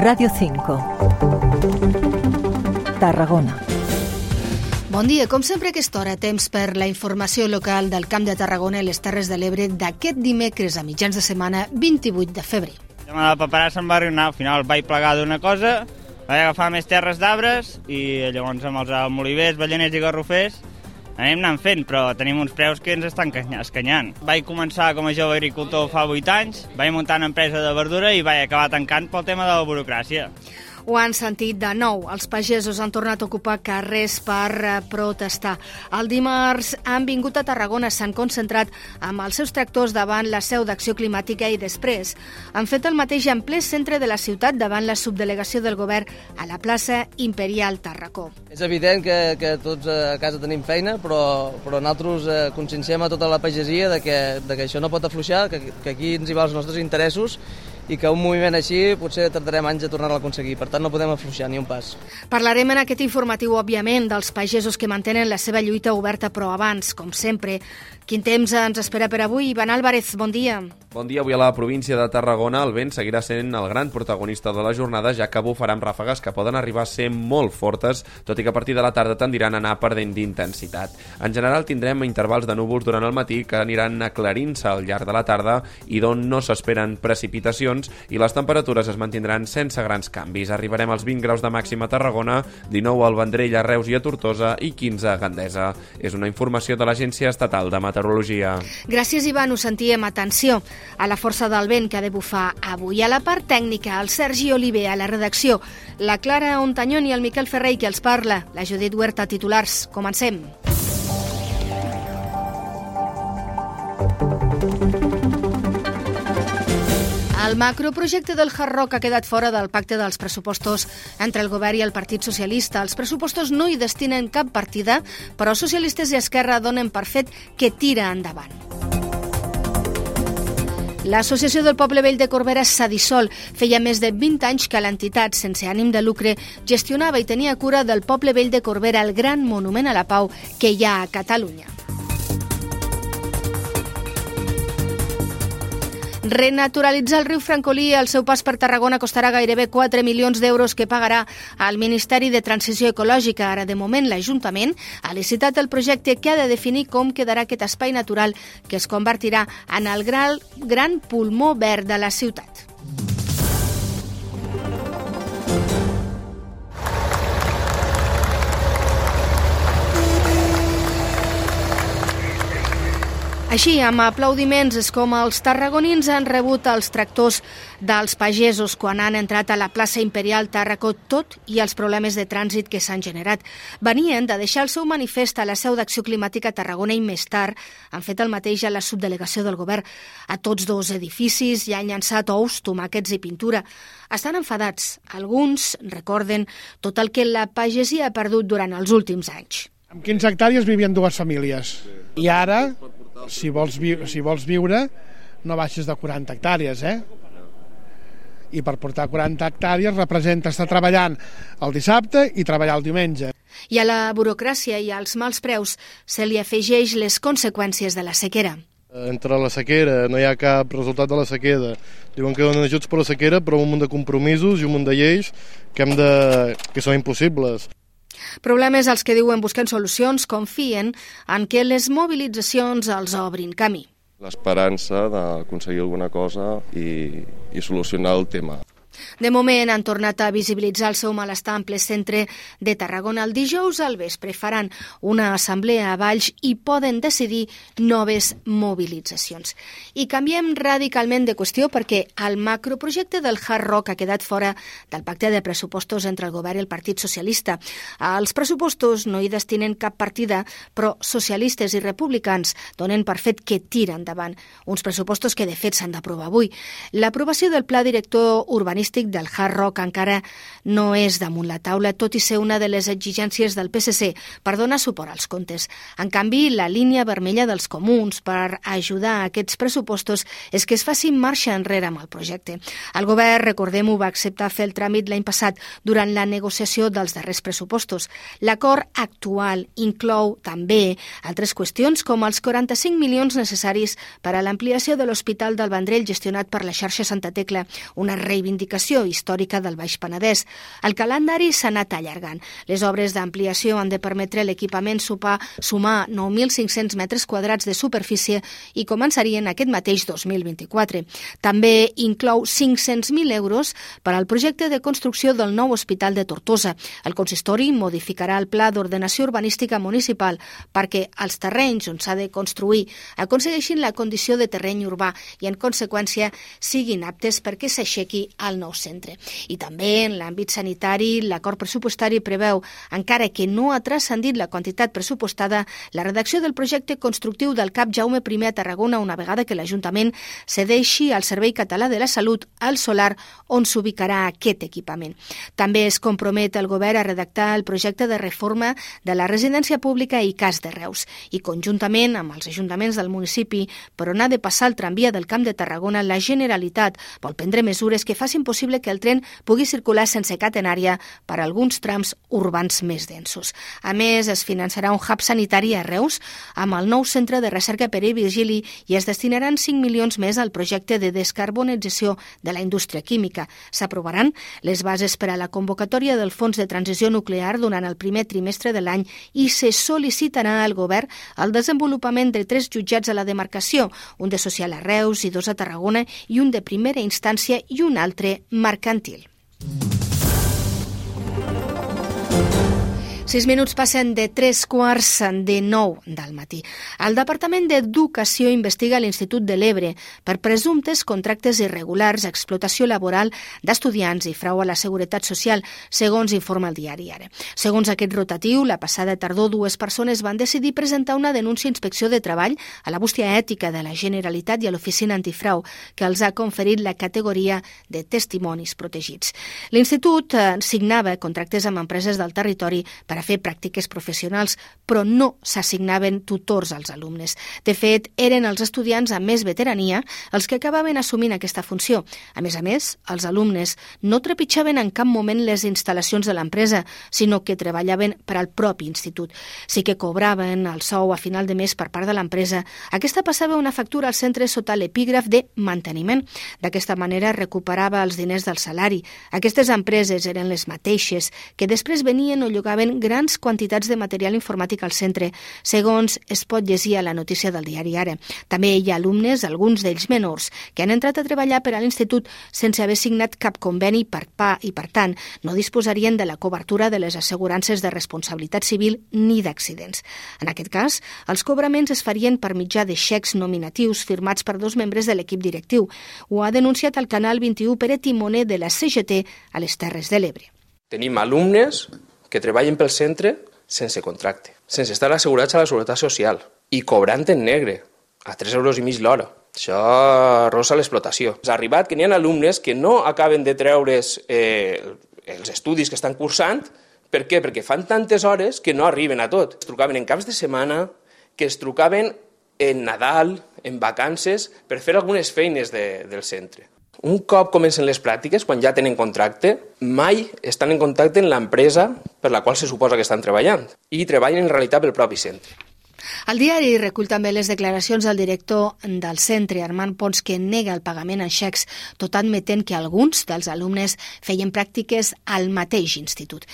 Radio 5. Tarragona. Bon dia, com sempre a aquesta hora, temps per la informació local del Camp de Tarragona i les Terres de l'Ebre d'aquest dimecres a mitjans de setmana 28 de febrer. Ja me la preparar se'n va arruïnar, al final vaig plegar d'una cosa, vaig agafar més terres d'arbres i llavors amb els molivers, balleners i garrofers anem anant fent, però tenim uns preus que ens estan escanyant. Vaig començar com a jove agricultor fa 8 anys, vaig muntar una empresa de verdura i vaig acabar tancant pel tema de la burocràcia. Ho han sentit de nou. Els pagesos han tornat a ocupar carrers per eh, protestar. El dimarts han vingut a Tarragona, s'han concentrat amb els seus tractors davant la seu d'Acció Climàtica i després han fet el mateix en ple centre de la ciutat davant la subdelegació del govern a la plaça Imperial Tarracó. És evident que, que tots a casa tenim feina, però, però nosaltres eh, conscienciem a tota la pagesia de que, de que això no pot afluixar, que, que aquí ens hi va els nostres interessos i que un moviment així potser tardarem anys a tornar-lo a aconseguir. Per tant, no podem afluixar ni un pas. Parlarem en aquest informatiu, òbviament, dels pagesos que mantenen la seva lluita oberta, però abans, com sempre, quin temps ens espera per avui? Ivan Álvarez, bon dia. Bon dia. Avui a la província de Tarragona el vent seguirà sent el gran protagonista de la jornada, ja que bufarà amb ràfegues que poden arribar a ser molt fortes, tot i que a partir de la tarda tendiran a anar perdent d'intensitat. En general tindrem intervals de núvols durant el matí que aniran aclarint-se al llarg de la tarda i d'on no s'esperen precipitacions i les temperatures es mantindran sense grans canvis. Arribarem als 20 graus de màxima a Tarragona, 19 al Vendrell, a Reus i a Tortosa i 15 a Gandesa. És una informació de l'Agència Estatal de Meteorologia. Gràcies, Ivan. Ho sentíem. Atenció a la força del vent que ha de bufar avui. A la part tècnica, el Sergi Oliver a la redacció, la Clara Ontanyón i el Miquel Ferrer que els parla, la Judit Huerta titulars. Comencem. El macroprojecte del Hard Rock ha quedat fora del pacte dels pressupostos entre el govern i el Partit Socialista. Els pressupostos no hi destinen cap partida, però socialistes i Esquerra donen per fet que tira endavant. L'Associació del Poble Vell de Corbera s'ha dissol. Feia més de 20 anys que l'entitat, sense ànim de lucre, gestionava i tenia cura del Poble Vell de Corbera, el gran monument a la pau que hi ha a Catalunya. Renaturalitzar el riu Francolí al seu pas per Tarragona costarà gairebé 4 milions d'euros que pagarà al Ministeri de Transició Ecològica. Ara, de moment, l'Ajuntament ha licitat el projecte que ha de definir com quedarà aquest espai natural que es convertirà en el gran, gran pulmó verd de la ciutat. Així, amb aplaudiments, és com els tarragonins han rebut els tractors dels pagesos quan han entrat a la plaça Imperial Tàrraco, tot i els problemes de trànsit que s'han generat. Venien de deixar el seu manifest a la seu d'Acció Climàtica Tarragona i més tard han fet el mateix a la subdelegació del govern. A tots dos edificis hi han llançat ous, tomàquets i pintura. Estan enfadats. Alguns recorden tot el que la pagesia ha perdut durant els últims anys. Amb 15 hectàrees vivien dues famílies. I ara si vols, vi si vols viure, no baixes de 40 hectàrees, eh? I per portar 40 hectàrees representa estar treballant el dissabte i treballar el diumenge. I a la burocràcia i als mals preus se li afegeix les conseqüències de la sequera. Entre la sequera, no hi ha cap resultat de la sequera. Diuen que donen ajuts per la sequera, però un munt de compromisos i un munt de lleis que, hem de... que són impossibles. Problemes als que diuen busquen solucions, confien en que les mobilitzacions els obrin camí. L'esperança d'aconseguir alguna cosa i, i solucionar el tema. De moment han tornat a visibilitzar el seu malestar en ple centre de Tarragona. El dijous al vespre faran una assemblea a Valls i poden decidir noves mobilitzacions. I canviem radicalment de qüestió perquè el macroprojecte del Hard Rock ha quedat fora del pacte de pressupostos entre el govern i el Partit Socialista. Els pressupostos no hi destinen cap partida, però socialistes i republicans donen per fet que tira endavant. Uns pressupostos que de fet s'han d'aprovar avui. L'aprovació del pla director urbanístic del Hard Rock encara no és damunt la taula, tot i ser una de les exigències del PSC per donar suport als comptes. En canvi, la línia vermella dels comuns per ajudar a aquests pressupostos és que es faci marxa enrere amb el projecte. El govern, recordem-ho, va acceptar fer el tràmit l'any passat durant la negociació dels darrers pressupostos. L'acord actual inclou també altres qüestions com els 45 milions necessaris per a l'ampliació de l'Hospital del Vendrell gestionat per la xarxa Santa Tecla, una reivindicació regió històrica del Baix Penedès. El calendari s'ha anat allargant. Les obres d'ampliació han de permetre l'equipament sumar 9.500 metres quadrats de superfície i començarien aquest mateix 2024. També inclou 500.000 euros per al projecte de construcció del nou hospital de Tortosa. El consistori modificarà el pla d'ordenació urbanística municipal perquè els terrenys on s'ha de construir aconsegueixin la condició de terreny urbà i, en conseqüència, siguin aptes perquè s'aixequi al nou centre. I també en l'àmbit sanitari, l'acord pressupostari preveu, encara que no ha transcendit la quantitat pressupostada, la redacció del projecte constructiu del CAP Jaume I a Tarragona una vegada que l'Ajuntament cedeixi al Servei Català de la Salut al solar on s'ubicarà aquest equipament. També es compromet el govern a redactar el projecte de reforma de la residència pública i cas de Reus i conjuntament amb els ajuntaments del municipi per on ha de passar el tramvia del Camp de Tarragona, la Generalitat vol prendre mesures que facin possible que el tren pugui circular sense catenària per alguns trams urbans més densos. A més, es finançarà un hub sanitari a Reus amb el nou centre de recerca per i Virgili i es destinaran 5 milions més al projecte de descarbonització de la indústria química. S'aprovaran les bases per a la convocatòria del Fons de Transició Nuclear durant el primer trimestre de l'any i se sol·licitarà al govern el desenvolupament de tres jutjats a la demarcació, un de social a Reus i dos a Tarragona i un de primera instància i un altre mercantil. Sis minuts passen de tres quarts de nou del matí. El Departament d'Educació investiga l'Institut de l'Ebre per presumptes contractes irregulars, explotació laboral d'estudiants i frau a la seguretat social, segons informa el diari Ara. Segons aquest rotatiu, la passada tardor dues persones van decidir presentar una denúncia a Inspecció de Treball a la bústia ètica de la Generalitat i a l'Oficina Antifrau, que els ha conferit la categoria de testimonis protegits. L'Institut eh, signava contractes amb empreses del territori per a fer pràctiques professionals, però no s'assignaven tutors als alumnes. De fet, eren els estudiants amb més veterania els que acabaven assumint aquesta funció. A més a més, els alumnes no trepitjaven en cap moment les instal·lacions de l'empresa, sinó que treballaven per al propi institut. Sí que cobraven el sou a final de mes per part de l'empresa. Aquesta passava una factura al centre sota l'epígraf de manteniment. D'aquesta manera recuperava els diners del salari. Aquestes empreses eren les mateixes que després venien o llogaven grans quantitats de material informàtic al centre, segons es pot llegir a la notícia del diari Ara. També hi ha alumnes, alguns d'ells menors, que han entrat a treballar per a l'institut sense haver signat cap conveni per PA i, per tant, no disposarien de la cobertura de les assegurances de responsabilitat civil ni d'accidents. En aquest cas, els cobraments es farien per mitjà de xecs nominatius firmats per dos membres de l'equip directiu. Ho ha denunciat el Canal 21 Pere Timoner de la CGT a les Terres de l'Ebre. Tenim alumnes que treballen pel centre sense contracte, sense estar assegurats a la Seguretat Social i cobrant en negre, a 3 euros i mig l'hora. Això rosa l'explotació. Ha arribat que n'hi ha alumnes que no acaben de treure's eh, els estudis que estan cursant, per què? Perquè fan tantes hores que no arriben a tot. Es trucaven en caps de setmana, que es trucaven en Nadal, en vacances, per fer algunes feines de, del centre. Un cop comencen les pràctiques, quan ja tenen contracte, mai estan en contacte amb l'empresa per la qual se suposa que estan treballant i treballen en realitat pel propi centre. El diari recull també les declaracions del director del centre, Armand Pons, que nega el pagament en xecs, tot admetent que alguns dels alumnes feien pràctiques al mateix institut.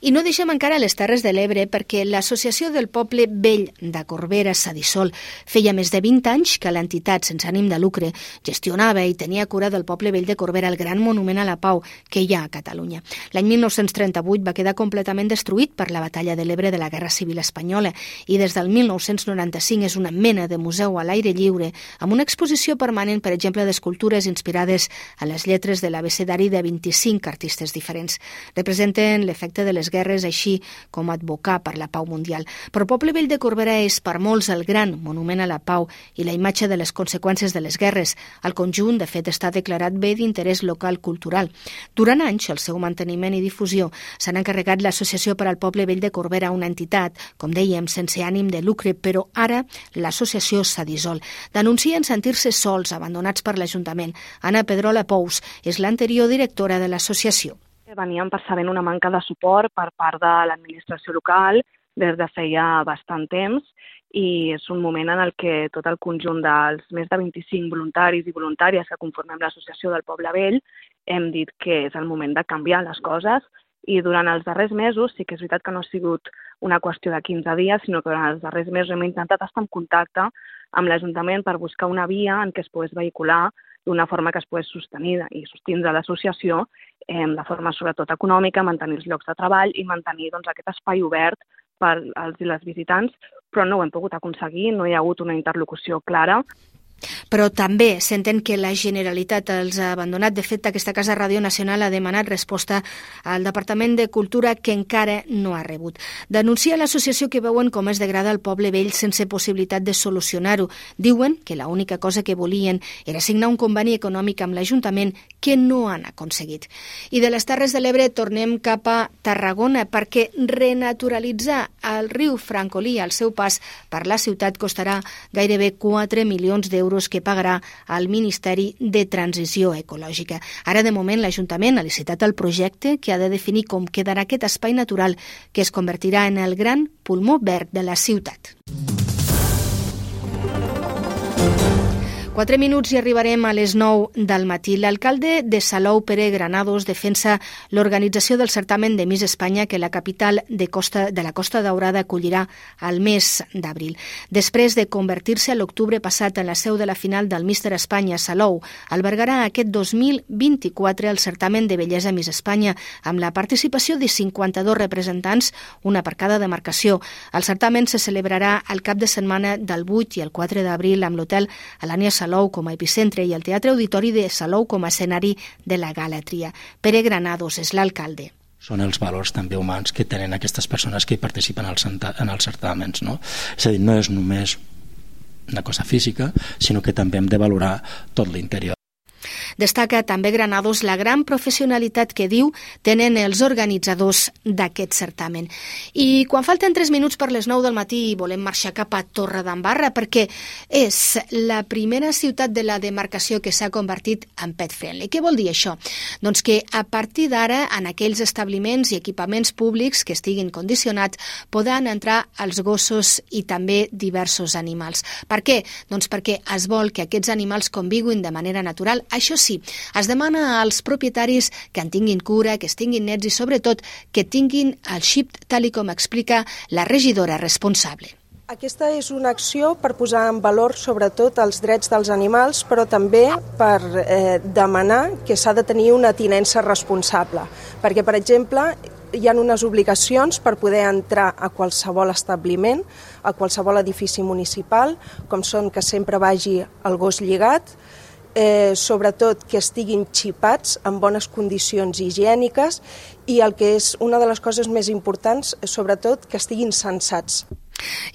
I no deixem encara les Terres de l'Ebre perquè l'Associació del Poble Vell de Corbera s'ha dissol. Feia més de 20 anys que l'entitat sense ànim de lucre gestionava i tenia cura del Poble Vell de Corbera, el gran monument a la pau que hi ha a Catalunya. L'any 1938 va quedar completament destruït per la batalla de l'Ebre de la Guerra Civil Espanyola i des del 1995 és una mena de museu a l'aire lliure amb una exposició permanent, per exemple, d'escultures inspirades a les lletres de l'abecedari de 25 artistes diferents. Representen l'efecte de les guerres, així com advocar per la pau mundial. Però Poble Vell de Corbera és per molts el gran monument a la pau i la imatge de les conseqüències de les guerres. El conjunt, de fet, està declarat bé d'interès local cultural. Durant anys, el seu manteniment i difusió s'han encarregat l'Associació per al Poble Vell de Corbera, una entitat, com dèiem, sense ànim de lucre, però ara l'associació s'ha dissolt. Denuncien sentir-se sols, abandonats per l'Ajuntament. Anna Pedrola Pous és l'anterior directora de l'associació. Veníem percebent una manca de suport per part de l'administració local des de feia bastant temps i és un moment en el que tot el conjunt dels més de 25 voluntaris i voluntàries que conformem l'Associació del Poble Vell hem dit que és el moment de canviar les coses i durant els darrers mesos, sí que és veritat que no ha sigut una qüestió de 15 dies, sinó que durant els darrers mesos hem intentat estar en contacte amb l'Ajuntament per buscar una via en què es pogués vehicular d'una forma que es pogués sostenir i sostindre l'associació eh, de forma sobretot econòmica, mantenir els llocs de treball i mantenir doncs, aquest espai obert per als i les visitants, però no ho hem pogut aconseguir, no hi ha hagut una interlocució clara però també s'entén que la Generalitat els ha abandonat. De fet, aquesta Casa Ràdio Nacional ha demanat resposta al Departament de Cultura que encara no ha rebut. Denuncia l'associació que veuen com es degrada el poble vell sense possibilitat de solucionar-ho. Diuen que l'única cosa que volien era signar un conveni econòmic amb l'Ajuntament que no han aconseguit. I de les Terres de l'Ebre tornem cap a Tarragona perquè renaturalitzar el riu Francolí al seu pas per la ciutat costarà gairebé 4 milions d'euros euros que pagarà al Ministeri de Transició Ecològica. Ara, de moment, l'Ajuntament ha licitat el projecte que ha de definir com quedarà aquest espai natural que es convertirà en el gran pulmó verd de la ciutat. 4 minuts i arribarem a les 9 del matí. L'alcalde de Salou, Pere Granados, defensa l'organització del certamen de Miss Espanya que la capital de, Costa, de la Costa Daurada acollirà al mes d'abril. Després de convertir-se a l'octubre passat en la seu de la final del Míster Espanya Salou, albergarà aquest 2024 el certamen de bellesa Miss Espanya amb la participació de 52 representants, una per cada demarcació. El certamen se celebrarà al cap de setmana del 8 i el 4 d'abril amb l'hotel Alània Salou Salou com a epicentre i el Teatre Auditori de Salou com a escenari de la Galatria. Pere Granados és l'alcalde són els valors també humans que tenen aquestes persones que participen en els certaments. No? És a dir, no és només una cosa física, sinó que també hem de valorar tot l'interior. Destaca també Granados la gran professionalitat que diu tenen els organitzadors d'aquest certamen. I quan falten 3 minuts per les 9 del matí volem marxar cap a Torre d'Embarra perquè és la primera ciutat de la demarcació que s'ha convertit en pet friendly. Què vol dir això? Doncs que a partir d'ara en aquells establiments i equipaments públics que estiguin condicionats podran entrar els gossos i també diversos animals. Per què? Doncs perquè es vol que aquests animals conviguin de manera natural. Això sí, es demana als propietaris que en tinguin cura, que es tinguin nets i sobretot que tinguin el xip tal i com explica la regidora responsable. Aquesta és una acció per posar en valor sobretot els drets dels animals, però també per eh, demanar que s'ha de tenir una tinença responsable. Perquè, per exemple, hi ha unes obligacions per poder entrar a qualsevol establiment, a qualsevol edifici municipal, com són que sempre vagi el gos lligat, eh, sobretot que estiguin xipats en bones condicions higièniques i el que és una de les coses més importants, sobretot que estiguin sensats.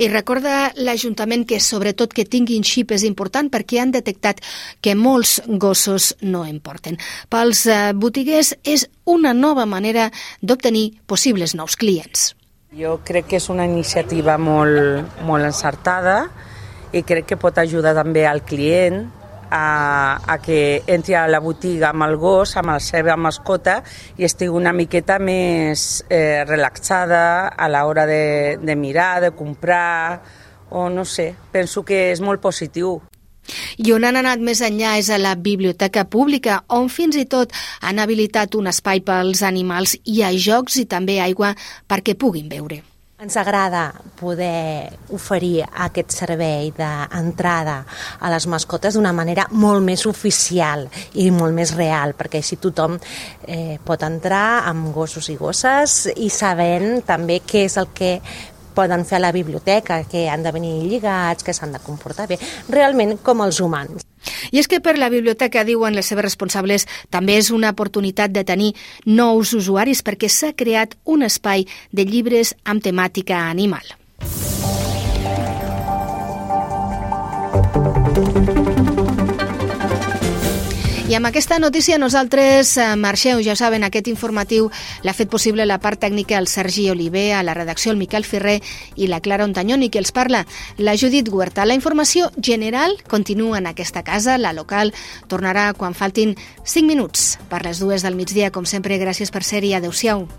I recorda l'Ajuntament que sobretot que tinguin xip és important perquè han detectat que molts gossos no en porten. Pels eh, botiguers és una nova manera d'obtenir possibles nous clients. Jo crec que és una iniciativa molt, molt encertada i crec que pot ajudar també al client a, a que entri a la botiga amb el gos, amb la seva mascota i estigui una miqueta més eh, relaxada a l'hora de, de mirar, de comprar o no sé, penso que és molt positiu. I on han anat més enllà és a la biblioteca pública, on fins i tot han habilitat un espai pels animals i a jocs i també aigua perquè puguin beure. Ens agrada poder oferir aquest servei d'entrada a les mascotes d'una manera molt més oficial i molt més real, perquè així tothom eh, pot entrar amb gossos i gosses i sabent també què és el que poden fer a la biblioteca, que han de venir lligats, que s'han de comportar bé, realment com els humans. I és que per la biblioteca, diuen les seves responsables, també és una oportunitat de tenir nous usuaris perquè s'ha creat un espai de llibres amb temàtica animal. I amb aquesta notícia nosaltres eh, marxeu, ja saben, aquest informatiu l'ha fet possible la part tècnica el Sergi Oliver, a la redacció el Miquel Ferrer i la Clara Ontanyoni, qui els parla, la Judit Huerta. La informació general continua en aquesta casa, la local tornarà quan faltin 5 minuts per les dues del migdia, com sempre, gràcies per ser-hi, adeu-siau.